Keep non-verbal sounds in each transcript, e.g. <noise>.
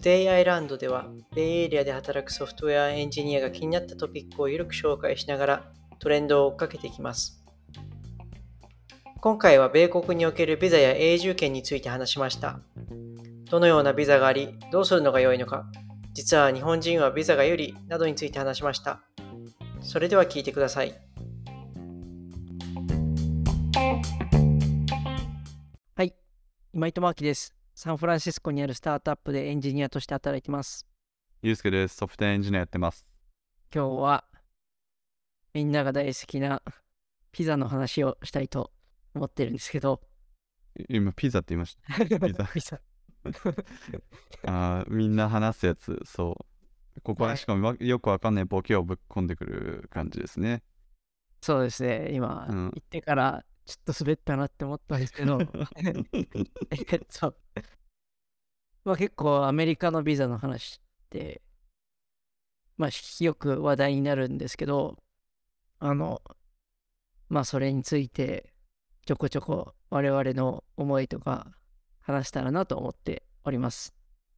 Today Island では、ベイエリアで働くソフトウェアエンジニアが気になったトピックをゆるく紹介しながらトレンドを追っかけていきます。今回は米国におけるビザや永住権について話しました。どのようなビザがあり、どうするのが良いのか、実は日本人はビザが有利などについて話しました。それでは聞いてくださ。い、今井智明です。サンフランシスコにあるスタートアップでエンジニアとして働いてます。ゆうすけです。ソフトエンジニアやってます。今日はみんなが大好きなピザの話をしたいと思ってるんですけど。今、ピザって言いました？<laughs> ピザ。ピザ <laughs> あみんな話すやつ、そう。ここはしかもよくわかんないボケをぶっ込んでくる感じですね。そうですね。今、うん、行ってからちょっと滑ったなって思ったんですけど、えっと、まあ結構アメリカのビザの話って、まあよく話題になるんですけど、あの、まあそれについてちょこちょこ我々の思いとか話したらなと思っております。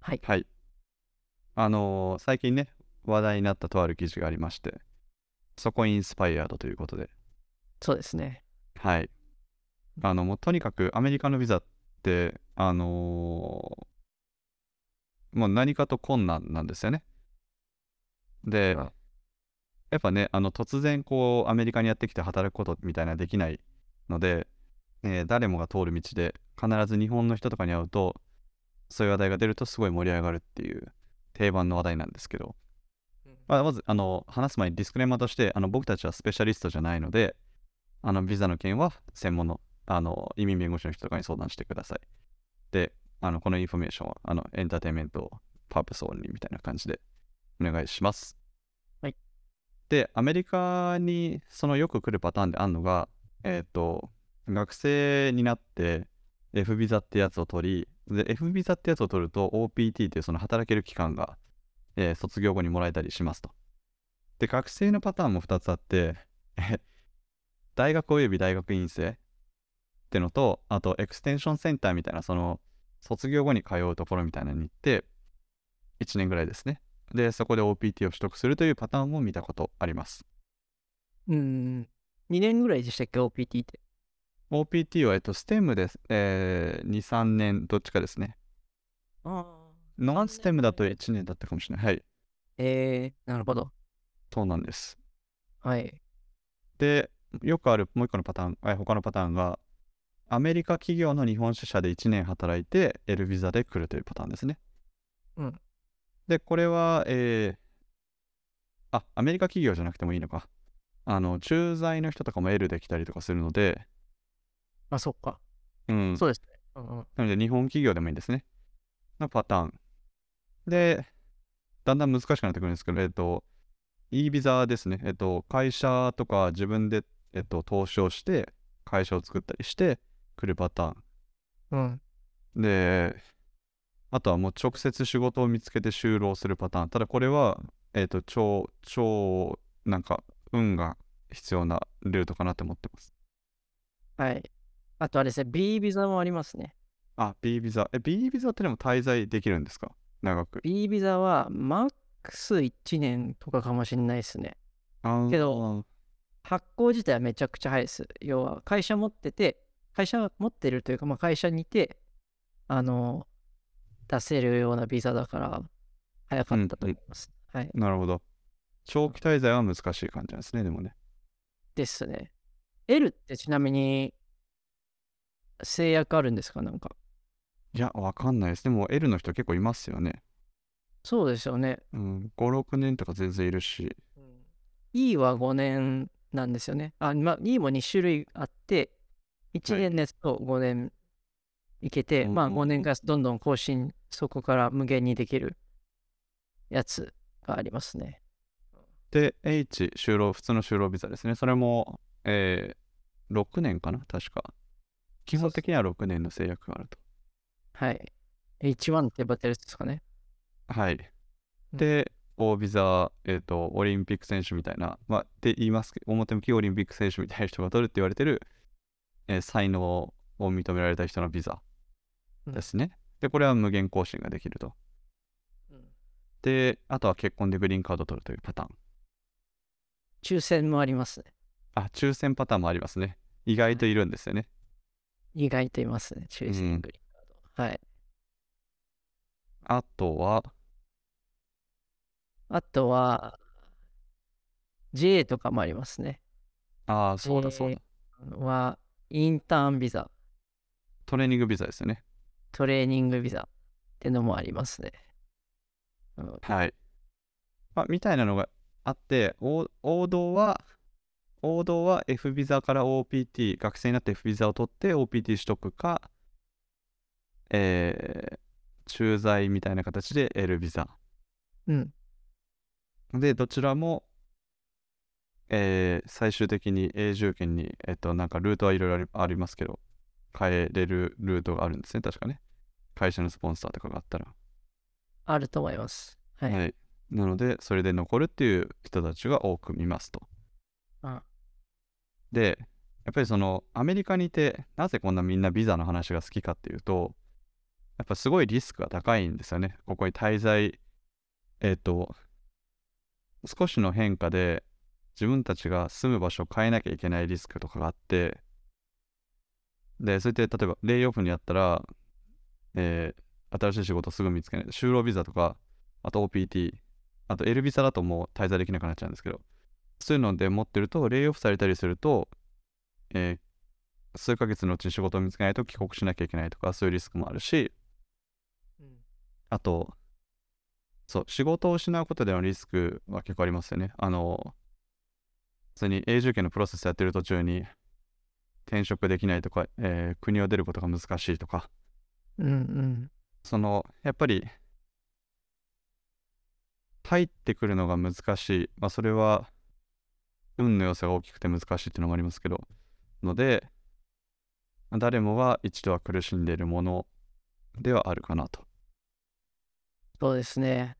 はい。はい。あのー、最近ね、話題になったとある記事がありまして、そこインスパイアードということで。そうですね。はい。あの、もうとにかくアメリカのビザって、あのー、もう何かと困難なんですよね。で、やっぱね、あの、突然こう、アメリカにやってきて働くことみたいなできないので、えー、誰もが通る道で、必ず日本の人とかに会うと、そういう話題が出るとすごい盛り上がるっていう定番の話題なんですけど、まあ、まず、あの、話す前にディスクレーマーとして、あの、僕たちはスペシャリストじゃないので、あの、ビザの件は専門のあの、移民弁護士の人とかに相談してください。で、あの、このインフォメーションは、あの、 entertainment purpose only みたいな感じでお願いします。はい。で、アメリカにそのよく来るパターンであるのが、えっ、ー、と、学生になって F ビザってやつを取り、で、F ビザってやつを取ると OPT っていうその働ける期間が、えー、卒業後にもらえたりしますと。で、学生のパターンも2つあって、大学及び大学院生ってのと、あとエクステンションセンターみたいな、その卒業後に通うところみたいなのに行って、1年ぐらいですね。で、そこで OPT を取得するというパターンを見たことあります。うん、2年ぐらいでしたっけ、OPT って？OPT は、えっと、STEM です。えー、2、3年、どっちかですね。ああ。ノンステムだと1年だったかもしれない。はい。えー、なるほど。そうなんです。はい。で、よくあるもう一個のパターン、え他のパターンが、アメリカ企業の日本支社で1年働いて L ビザで来るというパターンですね。うん。で、これは、えー、あ、アメリカ企業じゃなくてもいいのか。あの、駐在の人とかも L で来たりとかするので、あ、そっか。うん。そうですね。うんうん、なので、日本企業でもいいんですね。のパターン。で、だんだん難しくなってくるんですけど、えっと、E ビザですね。えっと、会社とか自分で、えっと、投資をして、会社を作ったりして、来るパターン。うん。で、あとはもう直接仕事を見つけて就労するパターン。ただこれは、えっ、ー、と、超、超、なんか、運が必要なルートかなって思ってます。はい。あとはですね、B ビザもありますね。あ、B ビザ。え、B ビザってでも滞在できるんですか？長く。B ビザは、マックス1年とかかもしれないですね。けど、発行自体はめちゃくちゃ早いです。要は、会社持ってて、会社持ってるというか、まあ、会社にいて、あの、出せるようなビザだから、早かったと思います。うん、はい。なるほど。長期滞在は難しい感じなんですね、でもね。ですね。L ってちなみに、制約あるんですか？なんか。いや、わかんないです。でも L の人結構いますよね。そうですよね。うん、5、6年とか全然いるし。うん、E は5年なんですよね。あ、まあ、E も2種類あって、1年ですと5年いけて、はい、まあ5年がどんどん更新、そこから無限にできるやつがありますね。で、H、就労、普通の就労ビザですね。それも、えー、6年かな？確か。基本的には6年の制約があると。はい。H1 って呼ばれてるんですかね。はい。で、O ビザ、えっ、ー、と、オリンピック選手みたいな、まあ、って言いますけど、表向きオリンピック選手みたいな人が取るって言われてるえー才能を認められた人のビザですね。で、これは無限更新ができると。うんで、あとは結婚でグリーンカードを取るというパターン。抽選もありますね。あ、抽選パターンもありますね。意外といるんですよね。意外といますね。抽うん選グリーンカード。はい。あとは、あとは、JA とかもありますね。ああ、そうだそうだ。は、インターンビザ、トレーニングビザですよね。トレーニングビザってのもありますね。うんはい。まあ、みたいなのがあって、お王道は、王道は F ビザから OPT、学生になって F ビザを取って OPT 取得か、えー、駐在みたいな形で L ビザ。うん。で、どちらも、えー最終的に永住権に、えっと、なんかルートはいろいろありますけど、変えれるルートがあるんですね、確かね。会社のスポンサーとかがあったら。あると思います。はい。はい。なので、それで残るっていう人たちが多く見ますと。あで、やっぱりそのアメリカにいて、なぜこんなみんなビザの話が好きかっていうと、やっぱすごいリスクが高いんですよね。ここに滞在、えっ、と、少しの変化で自分たちが住む場所を変えなきゃいけないリスクとかがあって、で、それで例えばレイオフにあったら、えー新しい仕事すぐ見つけない。就労ビザとか、あと OPT、あと L ビザだともう滞在できなくなっちゃうんですけど、そういうので持ってると、レイオフされたりすると、えー数ヶ月のうちに仕事を見つけないと帰国しなきゃいけないとか、そういうリスクもあるし、うんあと、そう、仕事を失うことでのリスクは結構ありますよね。あの、普通に永住権のプロセスやってる途中に転職できないとか、えー国を出ることが難しいとか、うんうん。その、やっぱり、入ってくるのが難しい。まあ、それは、運の要素が大きくて難しいっていうのもありますけど、ので、誰もが一度は苦しんでいるものではあるかなと。そうですね。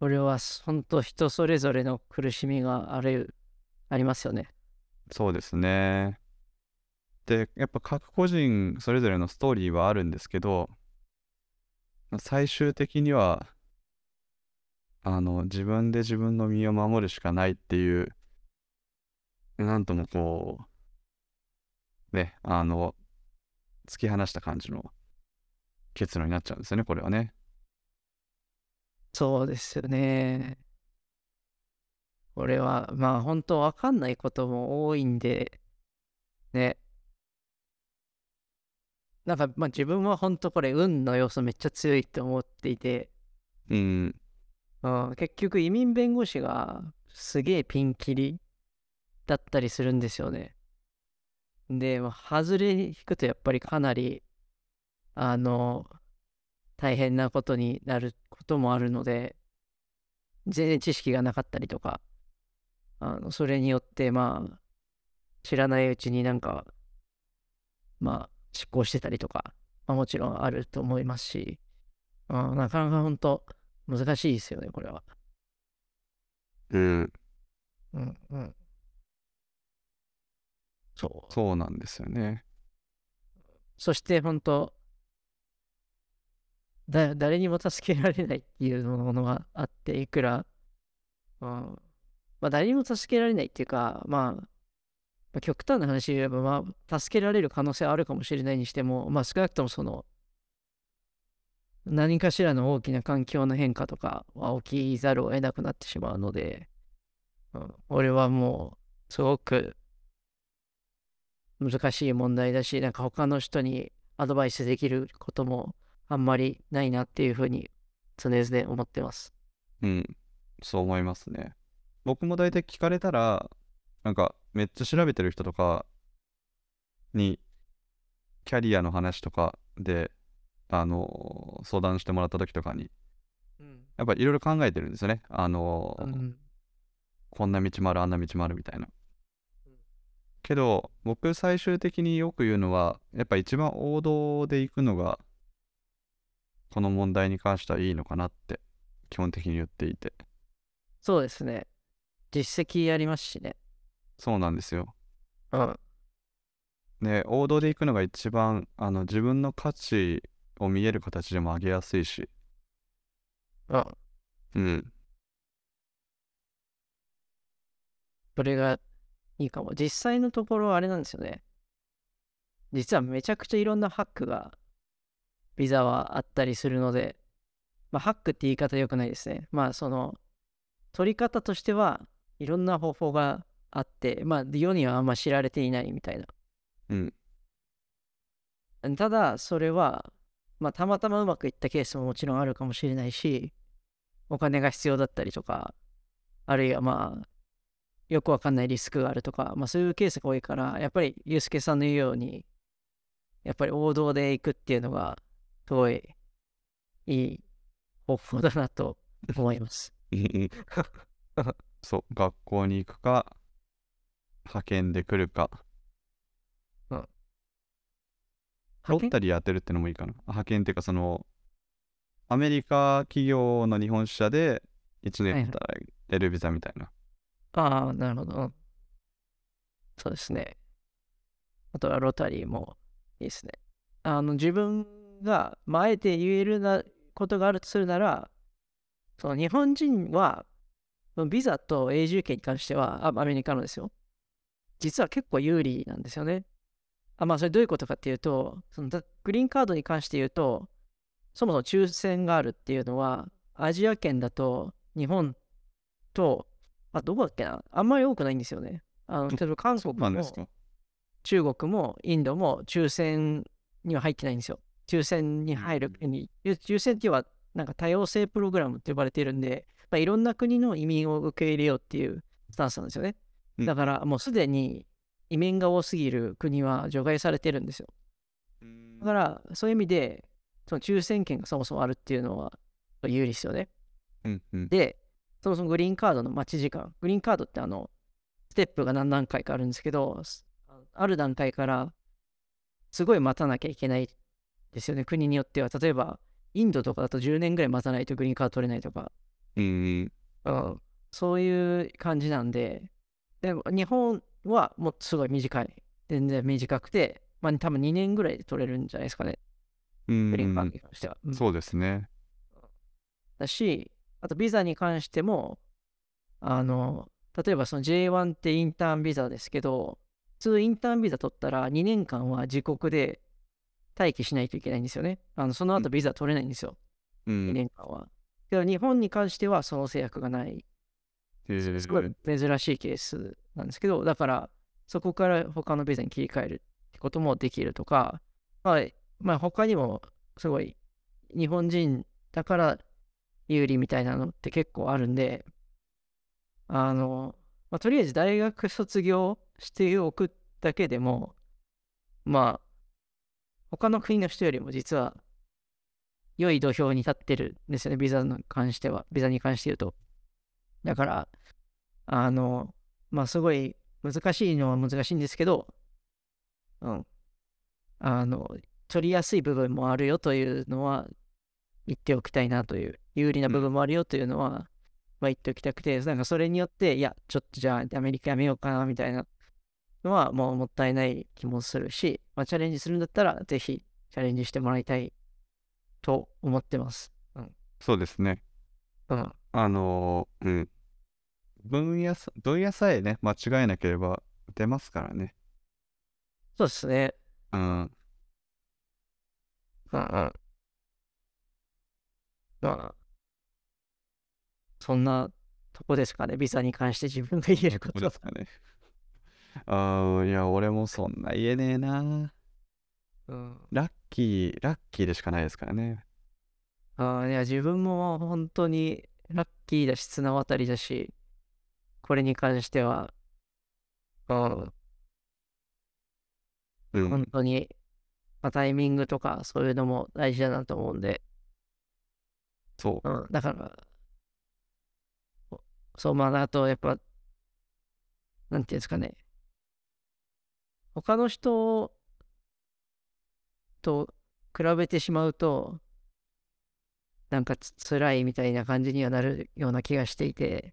これは本当人それぞれの苦しみがある、ありますよね。そうですね。で、やっぱ各個人それぞれのストーリーはあるんですけど、最終的には、あの、自分で自分の身を守るしかないっていう、なんともこう、ね、あの、突き放した感じの結論になっちゃうんですよね、これはね。そうですよね。これは、まあ本当わかんないことも多いんで、ね。なんか、まあ自分は本当これ運の要素めっちゃ強いって思っていて、うん、うん、結局移民弁護士がすげえピンキリだったりするんですよね。で、まあ、外れに引くとやっぱりかなり、あの、大変なことになることもあるので、全然知識がなかったりとか、あのそれによってまあ、知らないうちになんか、まあ、執行してたりとか、まあ、もちろんあると思いますし、うん、なかなか本当難しいですよね、これは。うん、うんうん。そう。そうなんですよね。そして本当だ、誰にも助けられないっていうものがあって、いくら、うん、まあ誰にも助けられないっていうか、まあ、まあ極端な話で言えば、まあ、助けられる可能性はあるかもしれないにしても、まあ少なくともその、何かしらの大きな環境の変化とかは起きざるを得なくなってしまうので、うん、俺はもう、すごく難しい問題だし、なんか他の人にアドバイスできることもあんまりないなっていうふうに常々思ってます。うん、そう思いますね。僕も大体聞かれたら、なんかめっちゃ調べてる人とかに、キャリアの話とかで、あの相談してもらった時とかに、うん。やっぱいろいろ考えてるんですよね。あのうん。こんな道もある、あんな道もあるみたいなうん。けど、僕最終的によく言うのは、やっぱ一番王道で行くのが、この問題に関してはいいのかなって、基本的に言っていて。そうですね。実績ありますしね。そうなんですよ。うん。ね、王道で行くのが一番あの自分の価値を見える形でも上げやすいし。あうん。それがいいかも。実際のところあれなんですよね。実はめちゃくちゃいろんなハックがビザはあったりするので、まあ、ハックって言い方良くないですね。まあその取り方としてはいろんな方法があって、まあ世にはあんま知られていないみたいな。うん。ただそれは、まあたまたまうまくいったケースももちろんあるかもしれないし、お金が必要だったりとか、あるいはまあよくわかんないリスクがあるとか、まあそういうケースが多いから、やっぱりユうスケさんの言うように、やっぱり王道で行くっていうのが、すごいいい方法だなと思います。<laughs> そう、学校に行くか、派遣で来るか、ロッタリーやってるってのもいいかな。派遣っていうか、その、アメリカ企業の日本支社で1はいはい年働けるビザみたいな。ああ、なるほど。うんそうですね。あとはロタリーもいいですね。あの、自分が、まあ、あえて言えるなことがあるとするなら、その日本人は、ビザと永住権に関しては、あアメリカのですよ。実は結構有利なんですよね。あまあ、それどういうことかっていうと、そのだグリーンカードに関して言うと、そもそも抽選があるっていうのは、アジア圏だと日本と、あ、どこだっけな？あんまり多くないんですよね。あの、例えば韓国も中国もインドも抽選には入ってないんですよ。抽選に入る国。抽選っていうのはなんか多様性プログラムって呼ばれているんで、まあ、いろんな国の移民を受け入れようっていうスタンスなんですよね。うんだからもうすでに移民が多すぎる国は除外されてるんですよ。だからそういう意味でその抽選権がそもそもあるっていうのは有利ですよね。うんうん。で、そもそもグリーンカードの待ち時間、グリーンカードってあの、ステップが何段階かあるんですけど、すある段階からすごい待たなきゃいけないですよね、国によっては。例えば、インドとかだと10年ぐらい待たないとグリーンカード取れないとか、うんうん、そういう感じなんで、でも日本はもっとすごい短い。全然短くて、まあ多分2年ぐらいで取れるんじゃないですかね、うん。グリーンカードうんに関しては。うんそうですね。だし、あとビザに関しても、あの、例えばその J1 ってインターンビザですけど、普通インターンビザ取ったら2年間は自国で待機しないといけないんですよね。あのその後ビザ取れないんですよ、2うん。年間は。けど日本に関してはその制約がない。すごい珍しいケースなんですけど、だからそこから他のビザに切り替えるってこともできるとか、まあ、まあ他にもすごい日本人だから有利みたいなのって結構あるんで、あの、まあ、とりあえず大学卒業しておくだけでも、まあ、他の国の人よりも実は良い土俵に立ってるんですよね、ビザに関しては、ビザに関して言うと。だから、あの、まあ、すごい難しいのは難しいんですけど、うん。あの、取りやすい部分もあるよというのは言っておきたいなという、有利な部分もあるよというのは、まあ、言っておきたくて、なんかそれによって、いや、ちょっとじゃあアメリカやめようかなみたいなのはもうもったいない気もするし、まあ、チャレンジするんだったら、ぜひチャレンジしてもらいたいと思ってます。そうですね。うん。あのーうん。分野さ、分野さえね、間違えなければ出ますからね。そうですね。うん。うんうん。まあ、そんなとこですかね、ビザに関して自分が言えることはですかね。ああ、いや、俺もそんな言えねえな。うん。ラッキー、ラッキーでしかないですからね。ああ、いや、自分も本当にラッキーだし、綱渡りだし、これに関しては、うん、うん。本当に、まあ、タイミングとかそういうのも大事だなと思うんで、そう。うん、だから、おそう、まあ、あと、やっぱ、なんていうんですかね、他の人と比べてしまうと、なんかつ辛いみたいな感じにはなるような気がしていて、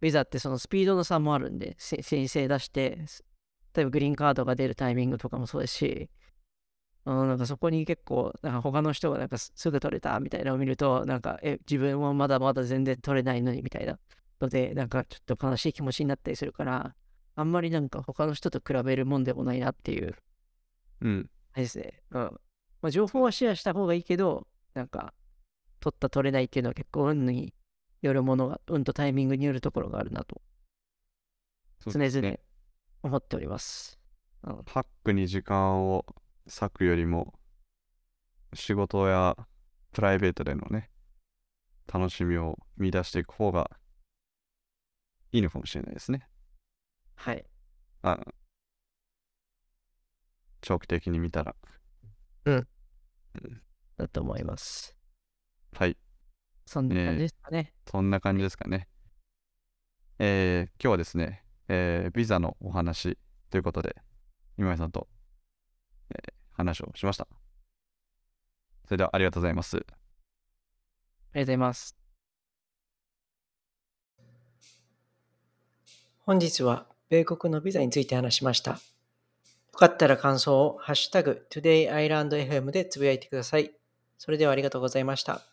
ビザってそのスピードの差もあるんで、せ申請出して、例えばグリーンカードが出るタイミングとかもそうですし、うん、なんかそこに結構、なんか他の人がなんかすぐ取れたみたいなのを見ると、なんか、え、自分はまだまだ全然取れないのにみたいなので、なんかちょっと悲しい気持ちになったりするから、あんまりなんか他の人と比べるもんでもないなっていう、うん。あれですね。うん。まあ、情報はシェアした方がいいけど、なんか、取った取れないっていうのは結構運によるものが、運とタイミングによるところがあるなと、常々思っております。うん、ハックに時間を割くよりも、仕事やプライベートでのね、楽しみを見出していく方がいいのかもしれないですね。はい。あ長期的に見たら。うん。うん、だと思います。はい。そんな感じですかね。そんな感じですかね。えー、今日はですね、えー、ビザのお話ということで、今井さんと、えー、話をしました。それではありがとうございます。ありがとうございます。本日は米国のビザについて話しました。よかったら感想をハッシュタグ todayislandfm でつぶやいてください。それではありがとうございました。